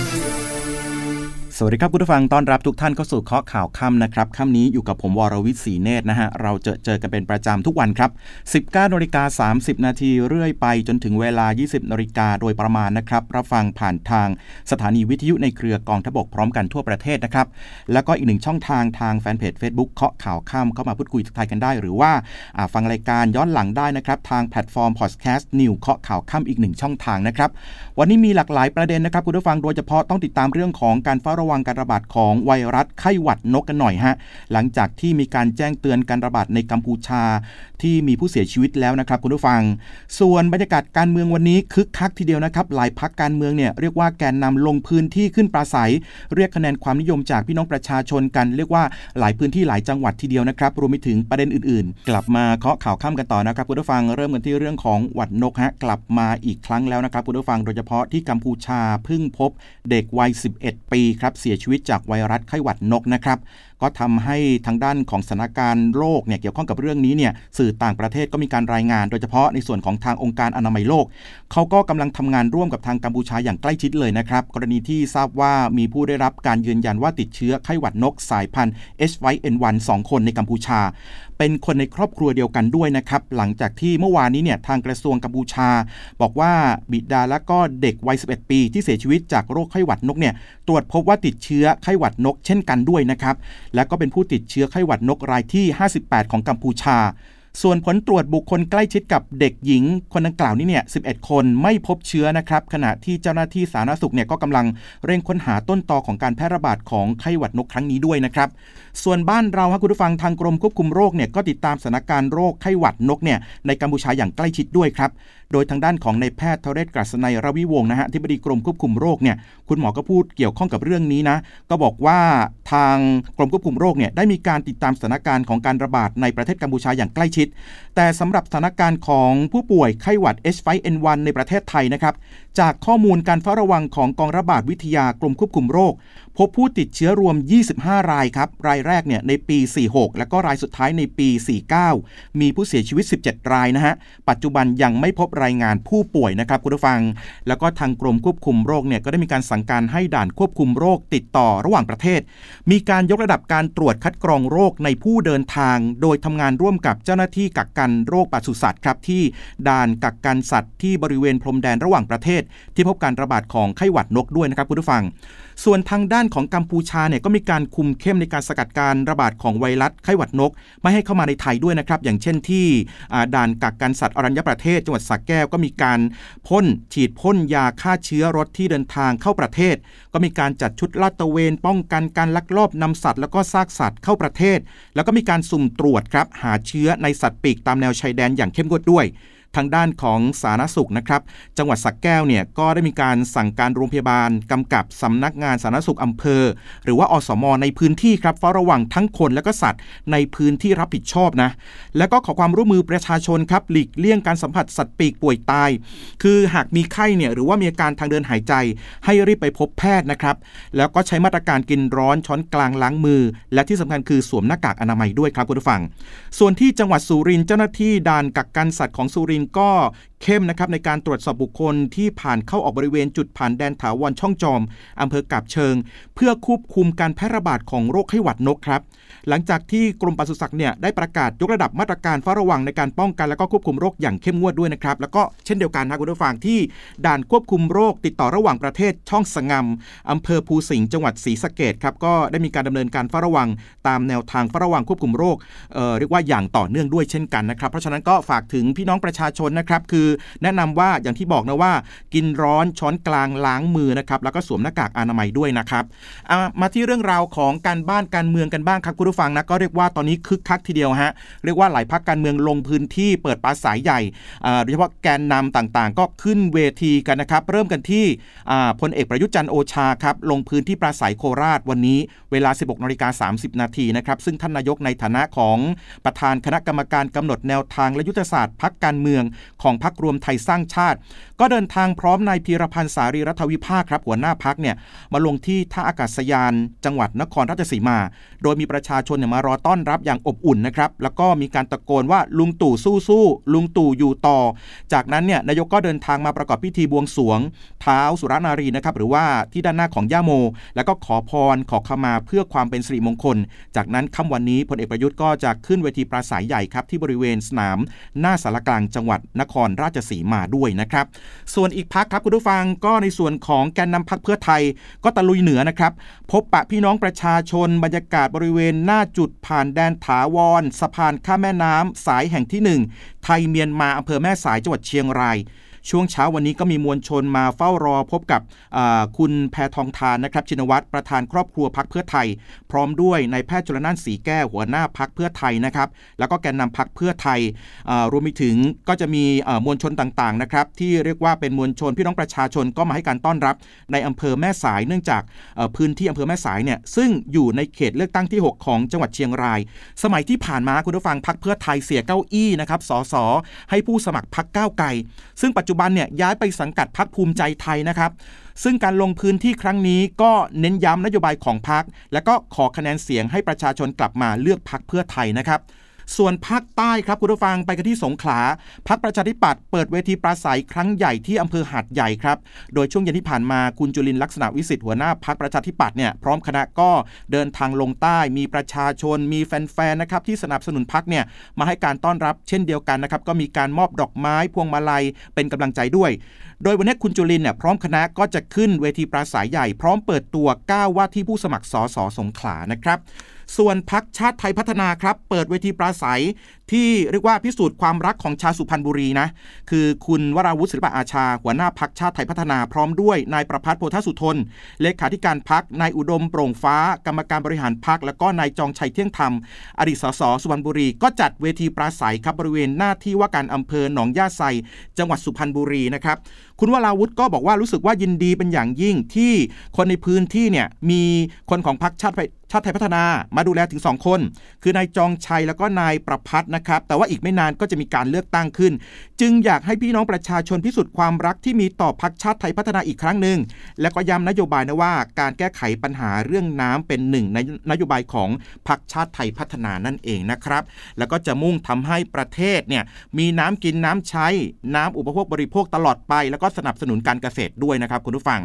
ส วัสดีครับคุณผู้ฟังต้อนรับทุกท่านเข้าสู่เคาะข่าวค่ำนะครับค่ำนี้อยู่กับผมวรวิทย์ศรีเนตรนะฮะเราจะเจอกันเป็นประจำทุกวันครับ 19นาฬิกา30 นาทีเรื่อยไปจนถึงเวลา 20นาฬิกาโดยประมาณนะครับรับฟังผ่านทางสถานีวิทยุในเครือกองทบกพร้อมกันทั่วประเทศนะครับแล้วก็อีกหนึ่งช่องทางทางแฟนเพจ Facebook เคาะข่าวค่ำเข้ามาพูดคุยทักทายกันได้ หรือว่าอ่าฟังรายการย้อนหลังได้นะครับทางแพลตฟอร์มพอดแคสต์ News เคาะข่าวค่ำอีกหนึ่งช่องทางนะครับวันนี้มีหลากหลายประเด็นนะครับคุณผู้ฟังโดยเฉพาะต้องติดตามเรื่องของการเฝ้าระวังการระบาดของไวรัสไข้หวัดนกกันหน่อยฮะ หลังจากที่มีการแจ้งเตือนการระบาดในกัมพูชา ที่มีผู้เสียชีวิตแล้วนะครับคุณผู้ฟัง ส่วนบรรยากาศการเมืองวันนี้คึกคักทีเดียวนะครับ หลายพรรคการเมืองเนี่ยเรียกว่าแกนนำลงพื้นที่ขึ้นปราศรัย เรียกคะแนนความนิยมจากพี่น้องประชาชนกัน เรียกว่าหลายพื้นที่หลายจังหวัดทีเดียวนะครับรวมไปถึงประเด็นอื่นๆ กลับมาเคาะข่าวข้ามกันต่อนะครับคุณผู้ฟังเริ่มกันที่เรื่องของหวัดนกฮะกลับมาอีกครั้งแล้วนะครับคุณผู้ฟังโดยเฉพาะที่กัมพูชาเพิ่งพบเด็กวัย 11 ปีครับเสียชีวิตจากไวรัสไข้หวัดนกนะครับ ก็ทำให้ทางด้านของสถานการณ์โรคเนี่ยเกี่ยวข้องกับเรื่องนี้เนี่ยสื่อต่างประเทศก็มีการรายงาน โดยเฉพาะในส่วนของทางองค์การอนามัยโลกเขาก็กำลังทำงานร่วมกับทางกัมพูชาอย่างใกล้ชิดเลยนะครับ กรณีที่ทราบว่ามีผู้ได้รับการยืนยันว่าติดเชื้อไข้หวัดนกสายพันธุ์ H5N1 2 คนในกัมพูชา เป็นคนในครอบครัวเดียวกันด้วยนะครับหลังจากที่เมื่อวานนี้เนี่ยทางกระทรวงกัมพูชา บอกว่าบิดาและก็เด็กวัย 11 ปี ที่เสียชีวิตจากโรคไข้หวัดนกเนี่ยตรวจพบว่าติดเชื้อไข้หวัดนกเช่นกันด้วยนะครับและก็เป็นผู้ติดเชื้อไข้หวัดนกรายที่ 58 ของกัมพูชา ส่วนผลตรวจบุคคลใกล้ชิดกับเด็กหญิง คนดังกล่าวนี้เนี่ย 11 คนไม่พบเชื้อนะครับ ขณะที่เจ้าหน้าที่สาธารณสุขเนี่ยก็กำลังเร่งค้นหาต้นตอของการแพร่ระบาดของไข้หวัดนกครั้งนี้ด้วยนะครับ ส่วนบ้านเราครับคุณผู้ฟังทางกรมควบคุมโรคเนี่ยก็ติดตามสถานการณ์โรคไข้หวัดนกเนี่ยในกัมพูชาอย่างใกล้ชิดด้วยครับ โดยทางด้านของนายแพทย์ทเรศกฤษณัยรวิวงศ์นะฮะที่บดีกรมควบคุมโรคเนี่ยคุณหมอก็พูดเกี่ยวข้องกับเรื่องนี้นะก็บอกว่าทางกรมควบคุมโรคเนี่ยได้มีการติดตามสถานการณ์ของการระบาดในประเทศกัมพูชาอย่างใกล้ชิด แต่สำหรับสถานการณ์ของผู้ป่วยไข้หวัด H5N1 ในประเทศไทยนะครับจากข้อมูลการเฝ้าระวังของกองระบาดวิทยากรมควบคุมโรคพบผู้ติดเชื้อรวม 25 รายครับ รายแรกเนี่ยในปี 46 แล้วก็รายสุดท้ายในปี 49 มีผู้เสียชีวิต 17 รายนะฮะ ปัจจุบันยังไม่พบรายงานผู้ป่วยนะครับคุณผู้ฟัง แล้วก็ทางกรมควบคุมโรคเนี่ยก็ได้มีการสั่งการให้ด่านควบคุมโรคติดต่อระหว่างประเทศ มีการยกระดับการตรวจคัดกรองโรคในผู้เดินทาง โดยทำงานร่วมกับเจ้าหน้าที่กักกันโรคปศุสัตว์ครับที่ด่านกักกันสัตว์ที่บริเวณพรมแดนระหว่างประเทศ ที่พบการระบาดของไข้หวัดนกด้วยนะครับคุณผู้ฟัง ส่วนทางด้านของกัมพูชาเนี่ยก็มีการคุมเข้มในการสกัดการระบาดของไวรัสไข้หวัดนก ไม่ให้เข้ามาในไทยด้วยนะครับ อย่างเช่นที่ด่านกักกันสัตว์อรัญญประเทศจังหวัดสระแก้วก็มีการพ่นฉีดพ่นยาฆ่าเชื้อรถที่เดินทางเข้าประเทศ ก็มีการจัดชุดลาดตระเวนป้องกันการลักลอบนำสัตว์ แล้วก็ซากสัตว์เข้าประเทศ แล้วก็มีการสุ่มตรวจครับหาเชื้อในสัตว์ปีกตามแนวชายแดนอย่างเข้มงวดด้วย ทางด้านของสาธารณสุขนะครับจังหวัดสักแก้วเนี่ยก็ได้มีการสั่งการโรงพยาบาลกำกับสำนักงานสาธารณสุขอำเภอ หรือว่าอสมในพื้นที่ครับเฝ้าระวังทั้งคนและก็สัตว์ ในพื้นที่รับผิดชอบนะแล้วก็ขอความร่วมมือประชาชนครับหลีกเลี่ยงการสัมผัสสัตว์ปีกป่วยตาย คือหากมีไข้เนี่ยหรือว่ามีอาการทางเดินหายใจ ให้รีบไปพบแพทย์นะครับ แล้วก็ใช้มาตรการกินร้อนช้อนกลางล้างมือ และที่สำคัญคือสวมหน้ากากอนามัยด้วยครับคุณผู้ฟัง ส่วนที่จังหวัดสุรินทร์เจ้าหน้าที่ด่านกักกันสัตว์ของสุรินทรก็ เข้มนะครับในการตรวจสอบบุคคลที่ผ่านเข้าออกบริเวณจุดผ่านแดนถาวรช่องจอมอำเภอกาบเชิง เพื่อควบคุมการแพร่ระบาดของโรคไข้หวัดนกครับ หลังจากที่กรมปศุสัตว์เนี่ยได้ประกาศยกระดับมาตรการเฝ้าระวังในการป้องกันและก็ควบคุมโรคอย่างเข้มงวดด้วยนะครับแล้วก็เช่นเดียวกันนะคุณผู้ฟังที่ด่านควบคุมโรคติดต่อระหว่างประเทศช่องสงามอำเภอภูสิงห์จังหวัดศรีสะเกดครับก็ได้มีการดำเนินการเฝ้าระวัง ตามแนวทางเฝ้าระวังควบคุมโรคเเรียกว่าอย่างต่อเนื่องด้วยเช่นกันนะครับเพราะฉะนั้นก็ฝากถึงพี่น้องประชาชนนะครับคือแนะนำว่าอย่างที่บอกนะว่า กินร้อนช้อนกลางล้างมือนะครับแล้วก็สวมหน้ากากอนามัยด้วยนะครับมาที่เรื่องราวของการบ้านการเมืองกันบ้างครับคุณผู้ฟังนะก็เรียกว่าตอนนี้คึกคักทีเดียวฮะเรียกว่าหลายพักการเมืองลงพื้นที่เปิดปราศัยใหญ่โดยเฉพาะแกนนำต่างๆ ก็ขึ้นเวทีกันนะครับเริ่มกันที่พลเอกประยุทธ์จันโอชาครับลงพื้นที่ปราศัยโคราชวันนี้เวลา 16นาฬิกา30 นาทีนะครับซึ่งท่านนายกในฐานะของประธานคณะกรรมการกำหนดแนวทางและยุทธศาสตร์พักการเมืองของพรรวมไทยสร้างชาติ ก็เดินทางพร้อมนายพีรพันธ์สารีรัฐวิภาคครับหัวหน้าพักเนี่ยมาลงที่ท่าอากาศยาน จังหวัดนครราชสีมา โดยมีประชาชนเนี่ยมารอต้อนรับอย่างอบอุ่นนะครับแล้วก็มีการตะโกนว่าลุงตู่สู้ๆลุงตู่อยู่ต่อ จากนั้นเนี่ยนายกก็เดินทางมาประกอบพิธีบวงสวงเท้าสุรนารีนะครับหรือว่าที่ด้านหน้าของย่าโม แล้วก็ขอพรขอขมาเพื่อความเป็นสิริมงคล จากนั้นค่ำวันนี้พลเอกประยุทธ์ก็จะขึ้นเวทีปราศัยใหญ่ครับที่บริเวณสนาม หน้าสารกลางจังหวัดนครราชสีมาด้วยนะครับ ส่วนอีกพักครับคุณผู้ฟังก็ในส่วนของแกนนำพักเพื่อไทยก็ตะลุยเหนือนะครับ พบปะพี่น้องประชาชนบรรยากาศบริเวณหน้าจุดผ่านแดนถาวร สะพานข้ามแม่น้ำสายแห่งที่ 1 ไทยเมียนมาอำเภอแม่สายจังหวัดเชียงราย ช่วงเช้าวันนี้ก็มีมวลชนมาเฝ้ารอพบกับคุณแพทองทานนะครับชินวัตรประธานครอบครัวพักเพื่อไทย พร้อมด้วยนายแพทย์จุลนันท์สีแก้วหัวหน้าพักเพื่อไทยนะครับแล้วก็แกนนำพักเพื่อไทยรวมไปถึงก็จะมีมวลชนต่างๆนะครับที่เรียกว่าเป็นมวลชนพี่น้องประชาชนก็มาให้การต้อนรับในอำเภอแม่สายเนื่องจากพื้นที่อำเภอแม่สายเนี่ยซึ่งอยู่ในเขตเลือกตั้งที่ 6 ของจังหวัดเชียงราย สมัยที่ผ่านมาคุณผู้ฟังพักเพื่อไทยเสียเก้าอี้นะครับสสให้ผู้สมัครพักก้าวไกลซึ่งปัจจุจุบันเนี่ยย้ายไปสังกัดพักภูมิใจไทยนะครับ ซึ่งการลงพื้นที่ครั้งนี้ก็เน้นย้ำนโยบายของพัก และก็ขอคะแนนเสียงให้ประชาชนกลับมาเลือกพักเพื่อไทยนะครับ ส่วนภาคใต้ครับคุณผู้ฟังไปกันที่สงขลาพักประชาธิปัตย์เปิดเวทีปราศัยครั้งใหญ่ที่อำเภอหาดใหญ่ครับ โดยช่วงเย็นที่ผ่านมาคุณจุลินลักษณะวิสิทธิ์หัวหน้าพักประชาธิปัตย์เนี่ยพร้อมคณะก็เดินทางลงใต้มีประชาชน มีแฟนๆนะครับที่สนับสนุนพักเนี่ยมาให้การต้อนรับเช่นเดียวกันนะครับก็มีการมอบดอกไม้พวงมาลัยเป็นกำลังใจด้วย โดยวันนี้คุณจุลินเนี่ยพร้อมคณะก็จะขึ้นเวทีปราศัยใหญ่ พร้อมเปิดตัว9ว่าที่ผู้สมัครสสสงขลานะครับ ส่วนพักชาติไทยพัฒนาครับ เปิดเวทีปราศัย ที่เรียกว่าพิสูจน์ความรักของชาวสุพรรณบุรีนะ คือคุณวราวุฒิศิลปะอาชา หัวหน้าพักชาติไทยพัฒนาพร้อมด้วยนายประพัฒน์โพธสุทน เลขาธิการพักนายอุดมโปร่งฟ้า กรรมการบริหารพักแล้วก็นายจองชัยเที่ยงธรรม อดีตสสสุพรรณบุรี ก็จัดเวทีปราศัยครับบริเวณหน้าที่ว่าการอำเภอหนองย่าไซจังหวัดสุพรรณบุรีนะครับคุณวราวุฒิก็บอกว่ารู้สึกว่ายินดีเป็นอย่างยิ่งที่คนในพื้นที่เนี่ยมีคนของพรรคชาติชาติไทยพัฒนามาดูแลถึง 2 คน คือนายจองชัยแล้วก็นายประพัฒน์ะครับ แต่ว่าอีกไม่นานก็จะมีการเลือกตั้งขึ้น จึงอยากให้พี่น้องประชาชนพิสูจน์ความรักที่มีต่อพรรคชาติไทยพัฒนาอีกครั้งหนึ่ง และก็ย้ำนโยบายนะว่าการแก้ไขปัญหาเรื่องน้ำเป็นหนึ่งในนโยบายของพรรคชาติไทยพัฒนานั่นเองนะครับ แล้วก็จะมุ่งทำให้ประเทศเนี่ยมีน้ำกินน้ำใช้ น้ำอุปโภคบริโภคตลอดไป แล้วก็สนับสนุนการเกษตรด้วยนะครับคุณผู้ฟัง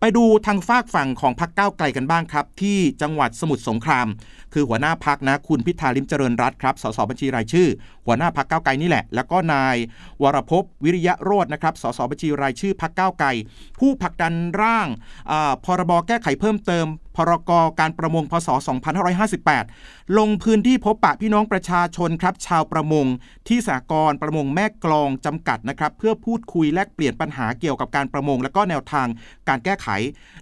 ไปดูทางฝากฝั่งของพรรคก้าวไกลกันบ้างครับ ที่จังหวัดสมุทรสงคราม คือหัวหน้าพักนะคุณพิธาลิมเจริญรัตครับสสบัญชีรายชื่อชื่อ หัวหน้าพักเก้าไกลนี่แหละ แล้วก็นายวรพวิริยะโรจนะครับ สสบัญชีรายชื่อพักเก้าไกล ผู้ผลักดันร่างพรบแก้ไขเพิ่มเติม พรกการประมงพศ 2558 ลงพื้นที่พบปะพี่น้องประชาชนครับ ชาวประมง ที่สากรประมงแม่กลองจำกัดนะครับ เพื่อพูดคุยแลกเปลี่ยนปัญหาเกี่ยวกับการประมง และก็แนวทางการแก้ไข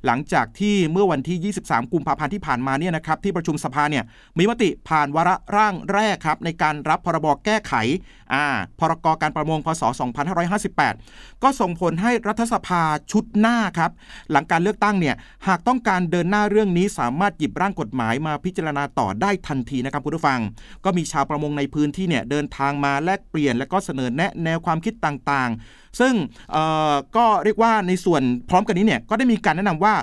หลังจากที่เมื่อวันที่ 23 กุมภาพันธ์ที่ผ่านมาเนี่ยนะครับที่ประชุมสภาเนี่ยมีมติผ่านวาระร่างแรกครับในการรับพรบแก้ไข อ่าพรกการประมงพศ 2558 ก็ส่งผลให้รัฐสภาชุดหน้าครับ หลังการเลือกตั้งเนี่ยหากต้องการเดินหน้าเรื่องนี้สามารถหยิบร่างกฎหมายมาพิจารณาต่อได้ทันทีนะครับคุณผู้ฟัง ก็มีชาวประมงในพื้นที่เนี่ยเดินทางมาแลกเปลี่ยน และก็เสนอแนะแนวความคิดต่างๆ ซึ่งก็เรียกว่าในส่วนพร้อมกันนี้เนี่ยก็ได้มีการแนะนำว่า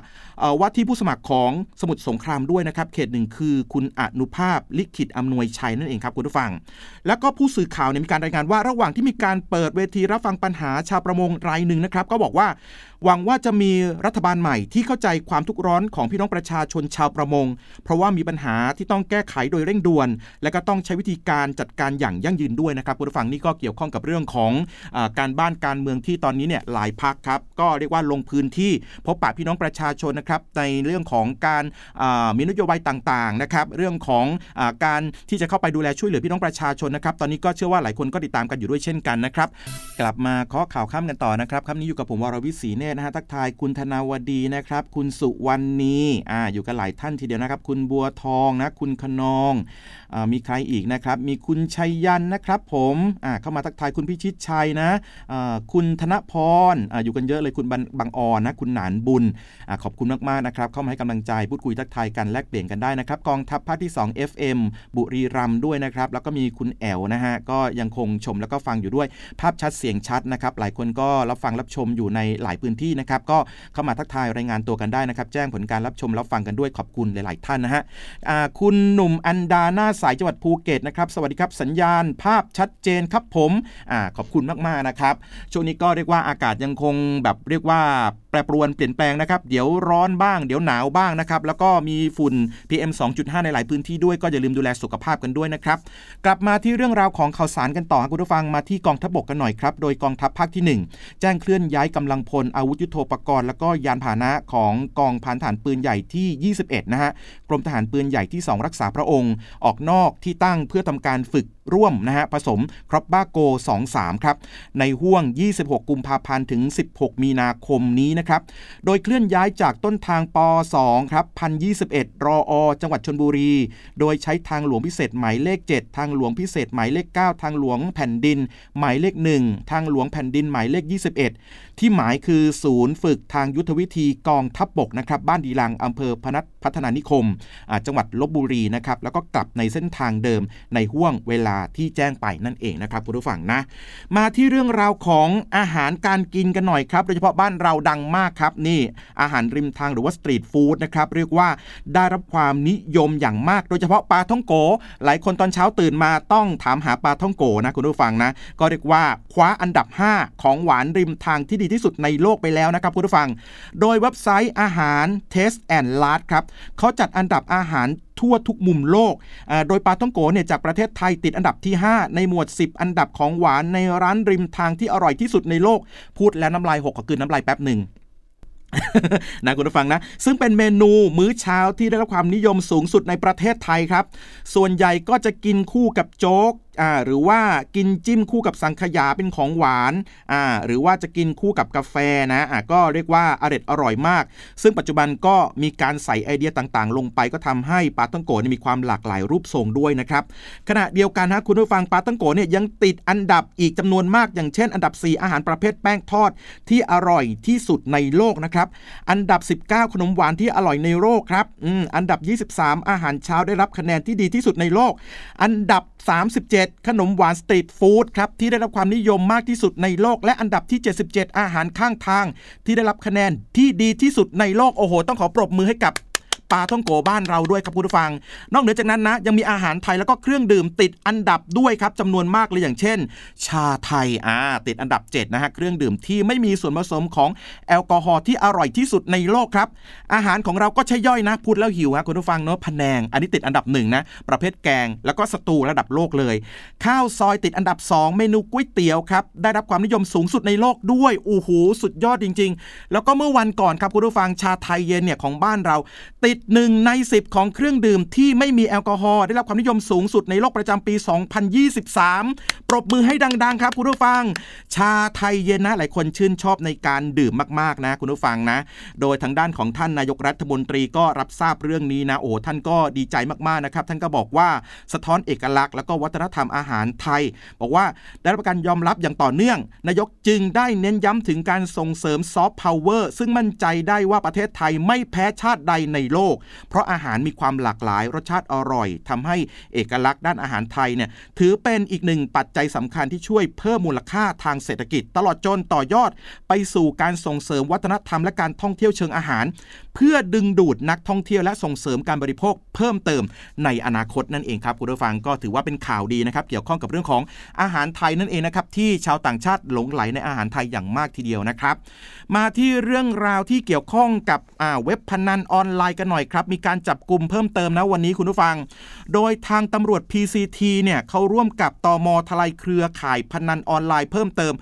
ว่าที่ผู้สมัครของสมุทรสงครามด้วยนะครับเขตหนึ่งคือคุณอนุภาพลิขิตอำนวยชัยนั่นเองครับคุณผู้ฟัง แล้วก็ผู้สื่อข่าวเนี่ยมีการรายงานว่าระหว่างที่มีการเปิดเวทีรับฟังปัญหาชาวประมงรายหนึ่งนะครับก็บอกว่า หวังว่าจะมีรัฐบาลใหม่ที่เข้าใจความทุกข์ร้อนของพี่น้องประชาชนชาวประมง เพราะว่ามีปัญหาที่ต้องแก้ไขโดยเร่งด่วน และก็ต้องใช้วิธีการจัดการอย่างยั่งยืนด้วยนะครับคุณผู้ฟังนี่ก็เกี่ยวข้องกับเรื่องของอการบ้านการเมืองที่ตอนนี้เนี่ยหลายพักครับก็เรียกว่าลงพื้นที่พบปะพี่น้องประชาชนนะครับในเรื่องของการมีนโยบายต่างๆนะครับเรื่องของอการที่จะเข้าไปดูแลช่วยเหลือพี่น้องประชาชนนะครับตอนนี้ก็เชื่อว่าหลายคนก็ติดตามกันอยู่ด้วยเช่นกันนะครับกลับมาข้อข่าวข้ามกันต่อนะครับค่ำนี้อยู่กับผมวรวิศีเนตนะฮะทักทายคุณธนาวดีนะครับ คุณสุวรรณีอ่าอยู่กันหลายท่านทีเดียวนะครับ คุณบัวทองนะ คุณขนองอ่ามีใครอีกนะครับ มีคุณชัยยันนะครับ ผมอ่าเข้ามาทักทายคุณพิชิตชัยนะอ่าคุณธนพรอ่าอยู่กันเยอะเลยคุณบังออนนะ คุณหนานบุญอ่าขอบคุณมากๆนะครับ เข้ามาให้กำลังใจพูดคุยทักทายกันแลกเปลี่ยนกันได้นะครับ กองทัพภาคที่ 2 FM บุรีรัมย์ด้วยนะครับ แล้วก็มีคุณแอลนะฮะก็ยังคงชมแล้วก็ฟังอยู่ด้วยภาพชัดเสียงชัดนะครับ หลายคนก็รับฟังรับชมอยู่ในหลายพื้นที่นะครับก็เข้ามาทักทายรายงานตัวกันได้นะครับ แจ้งผลการรับชมรับฟังกันด้วยขอบคุณหลาย ๆ ท่านนะฮะคุณหนุ่มอันดาหน้าใสจังหวัดภูเก็ตนะครับสวัสดีครับสัญญาณภาพชัดเจนครับผมอขอบคุณมาก ๆ นะครับช่วงนี้ก็เรียกว่าอากาศยังคงแบบเรียกว่าแปรปรวนเปลี่ยนแปลงนะครับ เดี๋ยวร้อนบ้าง เดี๋ยวหนาวบ้างนะครับ แล้วก็มีฝุ่น PM 2.5 ในหลายพื้นที่ด้วยก็อย่าลืมดูแลสุขภาพกันด้วยนะครับ กลับมาที่เรื่องราวของข่าวสารกันต่อคุณผู้ฟังมาที่กองทัพบกกันหน่อยครับ โดยกองทัพภาคที่ 1 แจ้งเคลื่อนย้ายกำลังพลอาาวุธยุโทโธปกรณ์ แล้วก็ยานพาหนะของกองพันฐานปืนใหญ่ที่ 21 นะฮะ กรมทหารปืนใหญ่ที่ 2 รักษาพระองค์ ออกนอกที่ตั้งเพื่อทำการฝึกร่วมนะฮะผสมครอบบ้าโก 23 ครับ ในห่วง 26 กุมภาพันธ์ถึง 16 มีนาคมนี้นะครับ โดยเคลื่อนย้ายจากต้นทางป 2 ครับ1021รออ จังหวัดชนบุรี โดยใช้ทางหลวงพิเศษหมายเลข 7 ทางหลวงพิเศษหมายเลข 9 ทางหลวงแผ่นดิน หมายเลข 1 ทางหลวงแผ่นดินหมายเลข 21 ที่หมายคือศูนย์ฝึกทางยุทธวิธีกองทัพบบกนะครับ บ้านดีลังอำเภอพนัส พัฒนานิคม จังหวัดลบบุรีนะครับแล้วก็กลับในเส้นทางเดิมในห่วงเวลาที่แจ้งไปนั่นเองนะครับคุณผู้ฟังนะมาที่เรื่องราวของอาหารการกินกันหน่อยครับโดยเฉพาะบ้านเราดังมากครับนี่อาหารริมทางหรือว่าสตรีทฟู้ดนะครับเรียกว่าได้รับความนิยมอย่างมาก โดยเฉพาะปลาท่องโก หลายคนตอนเช้าตื่นมาต้องถามหาปลาท่องโกนะคุณผู้ฟังนะก็เรียกว่าคว้าอันดับ 5 ของหวานริมทางที่ดีที่สุดในโลกไปแล้วนะครับคุณผู้ฟัง โดยเว็บไซต์อาหาร Taste and Last ครับเขาจัดอันดับอาหารทั่วทุกมุมโลก โดยปาท่องโกเนี่ยจากประเทศไทยติดอันดับที่ 5 ในหมวด 10 อันดับของหวานในร้านริมทางที่อร่อยที่สุดในโลก พูดแล้วน้ำลายหกก็คือน้ำลายแป๊บหนึ่งนะคุณผู้ฟังนะ ซึ่งเป็นเมนูมื้อเช้าที่ได้รับความนิยมสูงสุดในประเทศไทยครับ ส่วนใหญ่ก็จะกินคู่กับโจ๊ก อ่าหรือว่ากินจิ้มคู่กับสังขยาเป็นของหวานอ่าหรือว่าจะกินคู่กับกาแฟนะอ่าก็เรียกว่าอร่อยอร่อยมาก ซึ่งปัจจุบันก็มีการใส่ไอเดียต่างๆ ลงไปก็ทำให้ปาต้องโกะมีความหลากหลายรูปทรงด้วยนะครับขณะเดียวกันฮะคุณผู้ฟังปาต้องโกะเนี่ยยังติดอันดับอีกจำนวนมาก อย่างเช่น อันดับ 4 อาหารประเภทแป้งทอดที่อร่อยที่สุดในโลกนะครับอันดับ 19 ขนมหวานที่อร่อยในโลกครับอืมอันดับ 23 อาหารเช้าได้รับคะแนนที่ดีที่สุดในโลก อันดับ 37ขนมหวานสตรีทฟู้ดครับที่ได้รับความนิยมมากที่สุดในโลก และอันดับที่ 77 อาหารข้างทาง ที่ได้รับคะแนนที่ดีที่สุดในโลกโอ้โห ต้องขอปรบมือให้กับ ปลาท่องโกบ้านเราด้วยครับคุณผู้ฟัง นอกเหนือจากนั้นนะยังมีอาหารไทยแล้วก็เครื่องดื่มติดอันดับด้วยครับจำนวนมากเลยอย่างเช่น ชาไทยอ่าติดอันดับ7นะฮะเครื่องดื่มที่ไม่มีส่วนผสมของแอลกอฮอล์ที่อร่อยที่สุดในโลกครับ อาหารของเราก็ใช่ย่อยนะพูดแล้วหิวฮะคุณผู้ฟังเนาะพะแนง อันนี้ติดอันดับหนึ่งนะประเภทแกงแล้วก็สตูระดับโลกเลย ข้าวซอยติดอันดับ 2 เมนูก๋วยเตี๋ยวครับได้รับความนิยมสูงสุดในโลกด้วยโอ้โหสุดยอดจริง ๆ แล้วก็เมื่อวันก่อนครับคุณผู้ฟังชาไทยเย็นเนี่ยของบ้านเรา ติดหนึ่งใน 10 ของเครื่องดื่มที่ไม่มีแอลกอฮอล์ได้รับความนิยมสูงสุดในโลกประจำปี 2023 ปรบมือให้ดัง ๆ ครับคุณผู้ฟัง ชาไทยเย็นนะ หลายคนชื่นชอบในการดื่มมาก ๆ นะ คุณผู้ฟังนะ โดยทางด้านของท่านนายกรัฐมนตรีก็รับทราบเรื่องนี้นะโอ้ท่านก็ดีใจมาก ๆ นะครับ ท่านก็บอกว่าสะท้อนเอกลักษณ์แล้วก็วัฒนธรรมอาหารไทย บอกว่าได้รับการยอมรับอย่างต่อเนื่อง นายกจึงได้เน้นย้ำถึงการส่งเสริมซอฟต์พาวเวอร์ซึ่งมั่นใจได้ว่าประเทศไทยไม่แพ้ชาติใดในโลกเพราะอาหารมีความหลากหลายรสชาติอร่อยทำให้เอกลักษณ์ด้านอาหารไทยเนี่ยถือเป็นอีกหนึ่งปัจจัยสำคัญที่ช่วยเพิ่มมูลค่าทางเศรษฐกิจ ตลอดจนต่อยอด ไปสู่การส่งเสริมวัฒนธรรมและการท่องเที่ยวเชิงอาหาร เพื่อดึงดูดนักท่องเที่ยวและส่งเสริมการบริโภคเพิ่มเติมในอนาคตนั่นเองครับคุณผู้ฟังก็ถือว่าเป็นข่าวดีนะครับเกี่ยวข้องกับเรื่องของอาหารไทยนั่นเองนะครับที่ชาวต่างชาติหลงไหลในอาหารไทยอย่างมากทีเดียวนะครับ มาที่เรื่องราวที่เกี่ยวข้องกับเว็บพนันออนไลน์กันหน่อยครับ มีการจับกลุ่มเพิ่มเติมนะวันนี้คุณผู้ฟัง โดยทางตำรวจ PCT เนี่ยเขาร่วมกับตมทลายเครือข่ายพนันออนไลน์เพิ่มเติม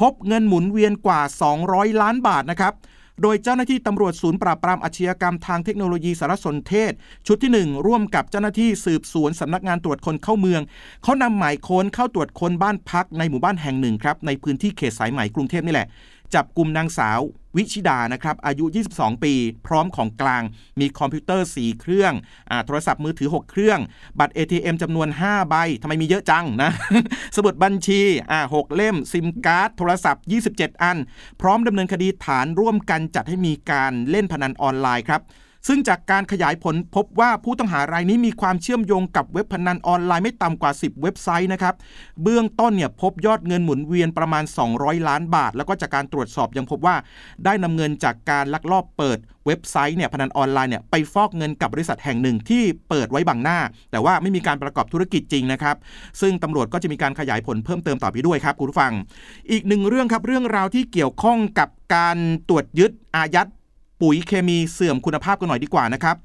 พบเงินหมุนเวียนกว่า 200 ล้านบาทนะครับโดยเจ้าหน้าที่ตำรวจศูนย์ปราบปรามอาชญากรรมทางเทคโนโลยีสารสนเทศ ชุดที่ 1 ร่วมกับเจ้าหน้าที่สืบสวนสำนักงานตรวจคนเข้าเมือง เขานำหมายค้นเข้าตรวจค้นบ้านพักในหมู่บ้านแห่งหนึ่งครับในพื้นที่เขตสายไหมกรุงเทพนี่แหละ จับกลุ่มนางสาววิชิดานะครับอายุ 22 ปี พร้อมของกลาง มีคอมพิวเตอร์ 4 เครื่องอโทรศัพท์มือถือ 6 เครื่อง บัตร ATM จำนวน 5 ใบทำไมมีเยอะจังนะ สมุดบัญชีอ่า6เล่ม ซิมการ์ด โทรศัพท์ 27 อัน พร้อมดำเนินคดีฐานร่วมกันจัดให้มีการเล่นพนันออนไลน์ครับ ซึ่งจากการขยายผลพบว่าผู้ต้องหารายนี้มีความเชื่อมโยงกับเว็บพนันออนไลน์ไม่ต่ำกว่า 10 เว็บไซต์นะครับ เบื้องต้นเนี่ยพบยอดเงินหมุนเวียนประมาณ 200 ล้านบาท แล้วก็จากการตรวจสอบยังพบว่า ได้นำเงินจากการลักลอบเปิดเว็บไซต์เนี่ยพนันออนไลน์เนี่ยไปฟอกเงินกับบริษัทแห่งหนึ่งที่เปิดไว้บังหน้า แต่ว่าไม่มีการประกอบธุรกิจจริงนะครับ ซึ่งตำรวจก็จะมีการขยายผลเพิ่มเติมต่อไปด้วยครับคุณผู้ฟัง อีกหนึ่งเรื่องครับเรื่องราวที่เกี่ยวข้องกับการตรวจยึดอายัด ปุ๋ยเคมีเสื่อมคุณภาพกันหน่อยดีกว่านะครับ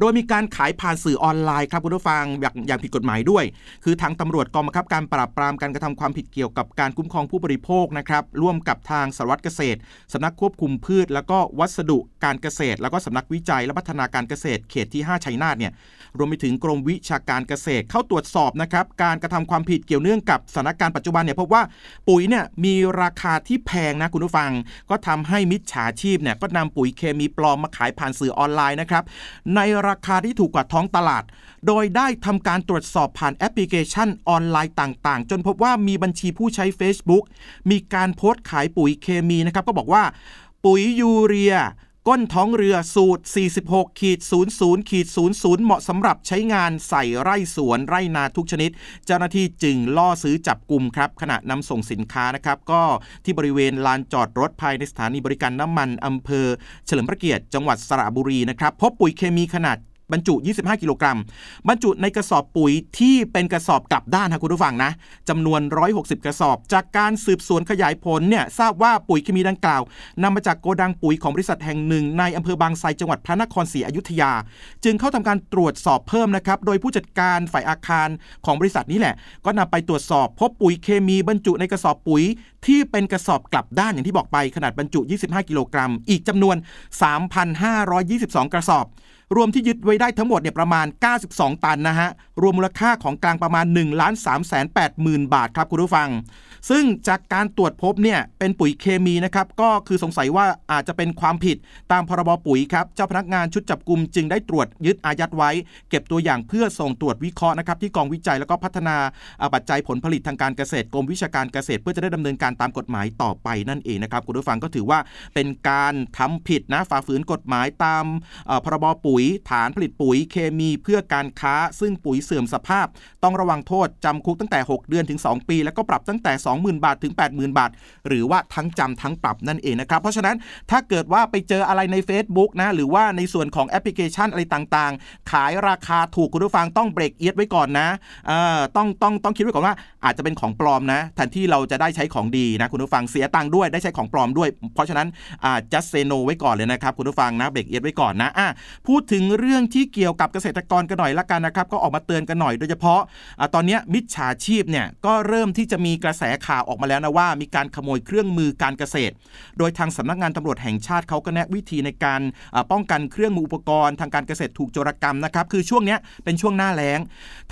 โดยมีการขายผ่านสื่อออนไลน์ครับคุณผู้ฟังอย่างอย่างผิดกฎหมายด้วย คือทางตำรวจกองบังคับการปราบปรามการกระทำความผิดเกี่ยวกับการคุ้มครองผู้บริโภคนะครับร่วมกับทางสารวัตรเกษตรสำนักควบคุมพืช แล้วก็วัสดุการเกษตร แล้วก็สำนักวิจัยและพัฒนาการเกษตรเขตที่ 5 ชัยนาทเนี่ยรวมไปถึงกรมวิชาการเกษตรเข้าตรวจสอบนะครับการกระทำความผิดเกี่ยวเนื่องกับสถานการณ์ปัจจุบันเนี่ยพบว่าปุ๋ยเนี่ยมีราคาที่แพงนะคุณผู้ฟัง ก็ทำให้มิจฉาชีพเนี่ยก็นำปุ๋ยเคมีปลอมมาขายผ่านสื่อออนไลน์นะครับในราคาที่ถูกกว่าท้องตลาด โดยได้ทำการตรวจสอบผ่านแอปพลิเคชันออนไลน์ต่างๆ จนพบว่ามีบัญชีผู้ใช้ Facebook มีการโพสต์ขายปุ๋ยเคมีนะครับก็บอกว่า ปุ๋ยยูเรีย ก้นท้องเรือสูตร 46ขีด00ขีด00 เหมาะสำหรับใช้งานใส่ไร่สวนไร่นาทุกชนิด เจ้าหน้าที่จึงล่อซื้อจับกลุ่มครับ ขณะนำส่งสินค้านะครับ ก็ที่บริเวณลานจอดรถภายในสถานีบริการน้ำมันอำเภอ เฉลิมพระเกียรติจังหวัดสระบุรีนะครับ พบปุ๋ยเคมีขนาด บรรจุ 25 กิโลกรัม บรรจุในกระสอบปุ๋ยที่เป็นกระสอบกลับด้านนะคุณผู้ฟังนะจำนวน 160 กระสอบ จากการสืบสวนขยายผลเนี่ยทราบว่าปุ๋ยเคมีดังกล่าวนำมาจากโกดังปุ๋ยของบริษัทแห่งหนึ่ง ในอำเภอบางไทรจังหวัดพระนครศรีอยุธยา จึงเข้าทำการตรวจสอบเพิ่มนะครับโดยผู้จัดการฝ่ายอาคารของบริษัทนี้แหละ ก็นำไปตรวจสอบพบปุ๋ยเคมีบรรจุในกระสอบปุ๋ยที่เป็นกระสอบกลับด้านอย่างที่บอกไปขนาดบรรจุ 25 กิโลกรัม อีกจำนวน 3,522 กระสอบ รวมที่ยึดไว้ได้ทั้งหมดเนี่ยประมาณ 92 ตันนะฮะ รวมมูลค่าของกลางประมาณ1ล้าน3แสน8หมื่นบาทครับคุณผู้ฟัง ซึ่งจากการตรวจพบเนี่ยเป็นปุ๋ยเคมีนะครับก็คือสงสัยว่าอาจจะเป็นความผิดตามพรบปุ๋ยครับเจ้าพนักงานชุดจับกลุ่มจึงได้ตรวจยึดอายัดไว้ เก็บตัวอย่างเพื่อส่งตรวจวิเคราะห์นะครับที่กองวิจัยแล้วก็พัฒนาอ่าปัจจัยผลผลิตทางการเกษตรกรมวิชาการเกษตร เพื่อจะได้ดำเนินการตามกฎหมายต่อไปนั่นเองนะครับคุณผู้ฟังก็ถือว่าเป็นการทำผิดนะฝ่าฝืนกฎหมายตามพรบปุ๋ย ฐานผลิตปุ๋ยเคมีเพื่อการค้า ซึ่งปุ๋ยเสื่อมสภาพ ต้องระวังโทษจำคุกตั้งแต่ 6 เดือนถึง 2 ปี แล้วก็ปรับตั้งแต่20,000 บาทถึง 80,000 บาท หรือว่าทั้งจำทั้งปรับนั่นเองนะครับ เพราะฉะนั้นถ้าเกิดว่าไปเจออะไรใน Facebook นะหรือว่าในส่วนของแอปพลิเคชันอะไรต่างๆ ขายราคาถูกคุณผู้ฟังต้องเบรกเอียดไว้ก่อนนะต้องต้องต้องคิดไว้ก่อนว่าอาจจะเป็นของปลอมนะแทนที่เราจะได้ใช้ของดีนะคุณผู้ฟังเสียตังค์ด้วยได้ใช้ของปลอมด้วย เพราะฉะนั้นอ่า just say no ไว้ก่อนเลยนะครับคุณผู้ฟังนะเบรกเอียดไว้ก่อนนะอะพูดถึงเรื่องที่เกี่ยวกับเกษตรกรกันหน่อยละกันนะครับก็ออกมาเตือนกันหน่อยโดยเฉพาะอะตอนนี้มิจฉาชีพเนี่ยก็เริ่มที่จะมีกระแสข่าวออกมาแล้วนะว่ามีการขโมยเครื่องมือการเกษตร โดยทางสำนักงานตำรวจแห่งชาติเขาก็แนะวิธีในการป้องกันเครื่องมืออุปกรณ์ ทางการเกษตรถูกโจรกรรมนะครับคือช่วงนี้เป็นช่วงหน้าแล้ง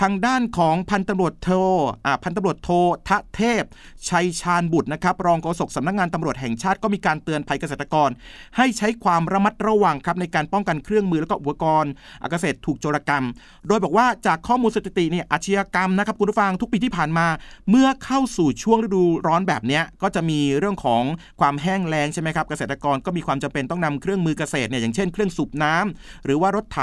ทางด้านของพันตำรวจโทพันตำรวจโททะเทพ ชัยชาญบุตรนะครับรองโฆษกสำนักงานตำรวจแห่งชาติก็มีการเตือนภัยเกษตรกร ให้ใช้ความระมัดระวังครับในการป้องกันเครื่องมือและก็อุปกรณ์เกษตรถูกโจรกรรม โดยบอกว่าจากข้อมูลสถิติเนี่ยอาชญากรรมนะครับคุณผู้ฟังทุกปีที่ผ่านมา เมื่อเข้าสู่ช่วงงฤดูร้อนแบบนี้ก็จะมีเรื่องของความแห้งแล้งใช่ไหมครับเกษตรกรก็มีความจำเป็นต้องนำเครื่องมือเกษตรเนี่ยอย่างเช่นเครื่องสูบน้ำหรือว่ารถไถ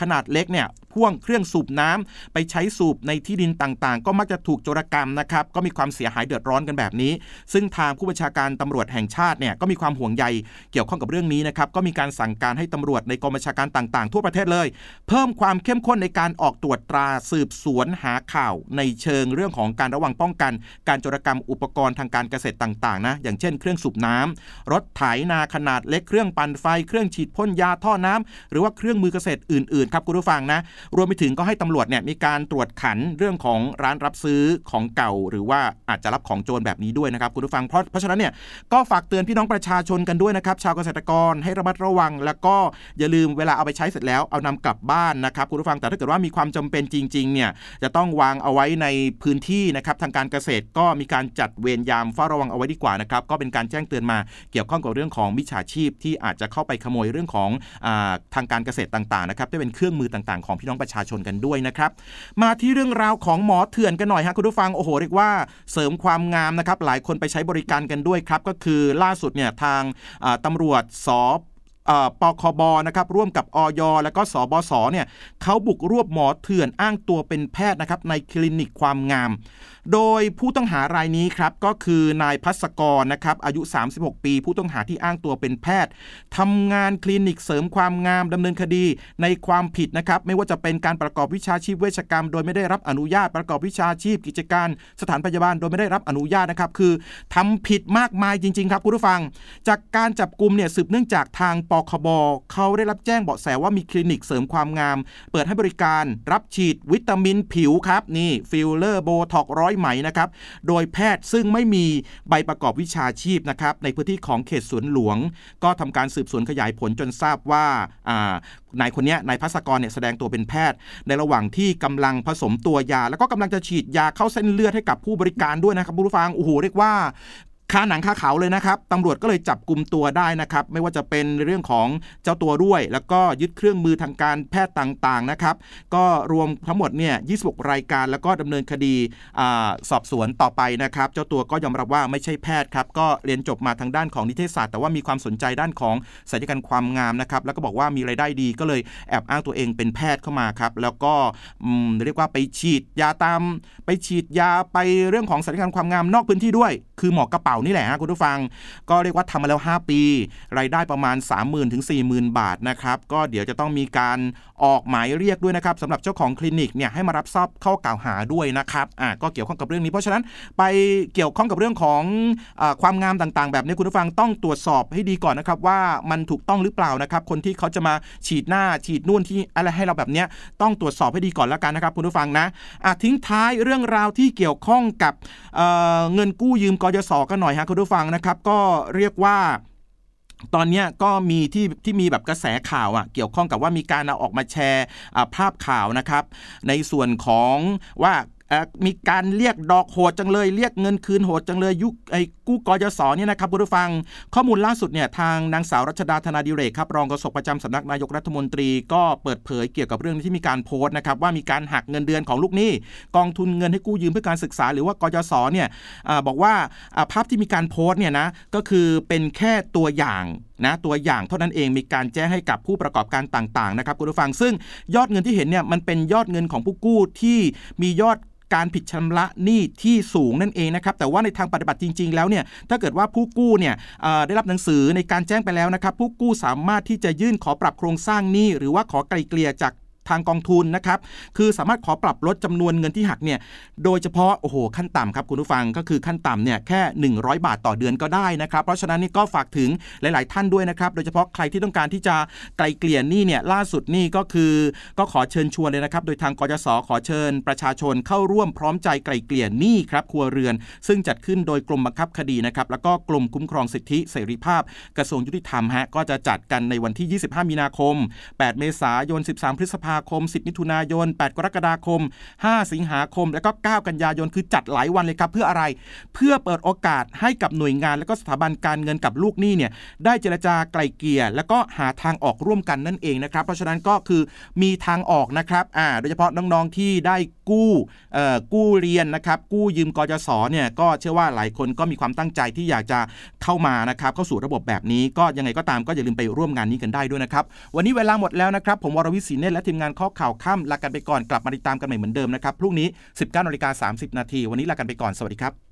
ขนาดเล็กเนี่ย พ่วงเครื่องสูบน้ำไปใช้สูบในที่ดินต่างๆ ก็มักจะถูกโจรกรรมนะครับก็มีความเสียหายเดือดร้อนกันแบบนี้ ซึ่งทางผู้บัญชาการตำรวจแห่งชาติเนี่ยก็มีความห่วงใยเกี่ยวข้องกับเรื่องนี้นะครับก็มีการสั่งการให้ตำรวจในกองบัญชาการต่างๆ ทั่วประเทศเลย เพิ่มความเข้มข้นในการออกตรวจตราสืบสวนหาข่าว ในเชิงเรื่องของการระวังป้องกัน การโจรกรรมอุปกรณ์ทางการเกษตรต่างๆนะอย่างเช่น เครื่องสูบน้ำรถไถนาขนาดเล็กเครื่องปั่นไฟ เครื่องฉีดพ่นยาท่อน้ำหรือว่าเครื่องมือเกษตรอื่นๆครับคุณผู้ฟังนะรวมไปถึงก็ให้ตำรวจเนี่ยมีการตรวจขันเรื่องของร้านรับซื้อของเก่า หรือว่าอาจจะรับของโจรแบบนี้ด้วยนะครับคุณผู้ฟังเพราะเพราะฉะนั้นเนี่ยก็ฝากเตือนพี่น้องประชาชนกันด้วยนะครับชาวเกษตรกรให้ระมัดระวัง แล้วก็อย่าลืมเวลาเอาไปใช้เสร็จแล้วเอานำกลับบ้านนะครับคุณผู้ฟังแต่ถ้าเกิดว่ามีความจำเป็นจริงๆเนี่ยจะต้องวางเอาไว้ในพื้นที่นะครับทางการเกษตรก็มีการจัดเวรยามเฝ้าระวังเอาไว้ดีกว่านะครับก็เป็นการแจ้งเตือนมาเกี่ยวข้องกับเรื่องของมิจฉาชีพที่อาจจะเข้าไปขโมยเรื่องของอทางการเกษตรต่างๆนะครับได้เป็นเครื่องมือต่างๆของพี่น้องประชาชนกันด้วยนะครับ มาที่เรื่องราวของหมอเถื่อนกันหน่อยฮะคุณผู้ฟังโอ้โหเรียกว่าเสริมความงามนะครับหลายคนไปใช้บริการกันด้วยครับ ก็คือล่าสุดเนี่ยทางตำรวจสปคบนะครับร่วมกับอยและก็สบสเนี่ยเขาบุกรวบหมอเถื่อนอ้างตัวเป็นแพทย์นะครับในคลินิกความงามโดยผู้ต้องหารายนี้ครับก็คือนายพัศกรนะครับอายุ 36 ปี ผู้ต้องหาที่อ้างตัวเป็นแพทย์ทำงานคลินิกเสริมความงามดำเนินคดีในความผิดนะครับไม่ว่าจะเป็นการประกอบวิชาชีพเวชกรรม โดยไม่ได้รับอนุญาตประกอบวิชาชีพกิจการ สถานพยาบาลโดยไม่ได้รับอนุญาตนะครับคือทำผิดมากมายจริง ๆ ครับคุณผู้ฟัง จากการจับกลุ่มเนี่ยสืบเนื่องจากทางปคบเขาได้รับแจ้งเบาะแสว่ามีคลินิกเสริมความงาม เปิดให้บริการรับฉีดวิตามินผิวครับนี่ฟิลเลอร์โบท็อกซ์ร้อยไหมนะครับ โดยแพทย์ซึ่งไม่มีใบประกอบวิชาชีพนะครับในพื้นที่ของเขตสวนหลวง ก็ทำการสืบสวนขยายผลจนทราบว่านายคนนี้นายพัศกรเนี่ยแสดงตัวเป็นแพทย์ ในระหว่างที่กำลังผสมตัวยา แล้วก็กำลังจะฉีดยาเข้าเส้นเลือดให้กับผู้บริการด้วยนะครับผู้ฟังโอ้โหเรียกว่า คาหนังคาเขาเลยนะครับตำรวจก็เลยจับกลุ่มตัวได้นะครับ ไม่ว่าจะเป็นเรื่องของเจ้าตัวด้วย แล้วก็ยึดเครื่องมือทางการแพทย์ต่างๆนะครับ ก็รวมทั้งหมดเนี่ย 26 รายการแล้วก็ดำเนินคดีอสอบสวนต่อไปนะครับ เจ้าตัวก็ยอมรับว่าไม่ใช่แพทย์ครับ ก็เรียนจบมาทางด้านของนิเทศศาสตร์ แต่ว่ามีความสนใจด้านของศัลยกรรมความงามนะครับ แล้วก็บอกว่ามีรายได้ดีก็เลยแอบอ้างตัวเองเป็นแพทย์เข้ามาครับ แล้วก็เรียกว่าไปฉีดยาตาม ไปฉีดยาไปเรื่องของศัลยกรรมความงามนอกพื้นที่ด้วย คือหมอกระเป๋านี่แหละฮะคุณผู้ฟัง ก็เรียกว่าทำมาแล้ว 5 ปี รายได้ประมาณ 30,000ถึง40,000 บาทนะครับก็เดี๋ยวจะต้องมีการออกหมายเรียกด้วยนะครับสำหรับเจ้าของคลินิกเนี่ยให้มารับทราบข้ากล่าวหาด้วยนะครับอ่าก็เกี่ยวข้องกับเรื่องนี้เพราะฉะนั้นไปเกี่ยวข้องกับเรื่องของอความงามต่างๆ แบบนี้คุณผู้ฟังต้องตรวจสอบให้ดีก่อนนะครับว่ามันถูกต้องหรือเปล่านะครับคนที่เขาจะมาฉีดหน้าฉีดนู่นที่อะไรให้เราแบบนี้ต้องตรวจสอบให้ดีก่อนแล้วกันนะครับคุณผู้ฟังนะอะทิ้งท้ายเรื่องราวที่เกี่ยวข้องกับเเงินกู้ยืมกยศกันหน่อยฮะคุณผู้ฟังนะครับ ก็เรียกว่าตอนนี้ก็มีที่ที่มีแบบกระแสข่าวอะเกี่ยวข้องกับว่ามีการเอาออกมาแชร์ภาพข่าวนะครับ ในส่วนของว่ามีการเรียกดอกโหดจังเลย เรียกเงินคืนโหดจังเลยยุคไอ กู้กยศเนี่ยนะครับคุณผู้ฟัง ข้อมูลล่าสุดเนี่ยทางนางสาวรัชดาธนาดิเรกครับรองโฆษกประจำสำนักนายกรัฐมนตรีก็เปิดเผยเกี่ยวกับเรื่องที่มีการโพสต์นะครับว่ามีการหักเงินเดือนของลูกหนี้กองทุนเงินให้กู้ยืมเพื่อการศึกษา หรือว่ากยศเนี่ยอบอกว่าภาพที่มีการโพสต์เนี่ยนะก็คือเป็นแค่ตัวอย่างนะตัวอย่างเท่านั้นเองมีการแจ้งให้กับผู้ประกอบการต่างๆนะครับคุณผู้ฟังซึ่งยอดเงินที่เห็นเนี่ยมันเป็นยอดเงินของผู้กู้ที่มียอด การผิดชำระหนี้ที่สูงนั่นเองนะครับแต่ว่าในทางปฏิบัติจริง ๆ แล้วเนี่ยถ้าเกิดว่าผู้กู้เนี่ยได้รับหนังสือในการแจ้งไปแล้วนะครับผู้กู้สามารถที่จะยื่นขอปรับโครงสร้างหนี้หรือว่าขอไกลเกลี่ยจาก ทางกองทุนนะครับ คือสามารถขอปรับลดจำนวนเงินที่หักเนี่ย โดยเฉพาะโอ้โหขั้นต่ำครับคุณผู้ฟังก็คือขั้นต่ำเนี่ยแค่ 100 บาทต่อเดือนก็ได้นะครับ เพราะฉะนั้นนี่ก็ฝากถึงหลาย ๆ ท่านด้วยนะครับ โดยเฉพาะใครที่ต้องการที่จะไกลเกลี่ยนี่เนี่ยล่าสุดนี่ก็คือก็ขอเชิญชวนเลยนะครับ โดยทางกจศขอเชิญ ประชาชนเข้าร่วมพร้อมใจไกลเกลี่ยนี่ครับครัวเรือน ซึ่งจัดขึ้นโดยกรมบังคับคดีนะครับแล้วก็กรมคุ้มครองสิทธิเสรีภาพ กระทรวงยุติธรรมฮะก็จะจัดกันในวันที่ 25 มีนาคม 8 เมษายน 13 พฤษภาคม 10 มิถุนายน 8 กรกฎาคม 5 สิงหาคม และก็ 9 กันยายน คือจัดหลายวันเลยครับ เพื่ออะไร เพื่อเปิดโอกาสให้กับหน่วยงาน และก็สถาบันการเงินกับลูกหนี้เนี่ย ได้เจรจาไกลเกลี่ย แล้วก็หาทางออกร่วมกันนั่นเองนะครับ เพราะฉะนั้นก็คือมีทางออกนะครับ อ่า โดยเฉพาะน้องๆที่ได้กู้เอ่อกู้เรียนนะครับกู้ยืมกจศเนี่ยก็เชื่อว่าหลายคนก็มีความตั้งใจที่อยากจะเข้ามานะครับเข้าสู่ระบบแบบนี้ก็ยังไงก็ตามก็อย่าลืมไปร่วมงานนี้กันได้ด้วยนะครับ วันนี้เวลาหมดแล้วนะครับ ผมวรวิศีเนตและทีมงานข้อข่าวค่ำลากันไปก่อนกลับมาติดตามกันใหม่เหมือนเดิมนะครับพรุ่งนี้ 19นาฬิกา30 นาทีวันนี้ลากันไปก่อนสวัสดีครับ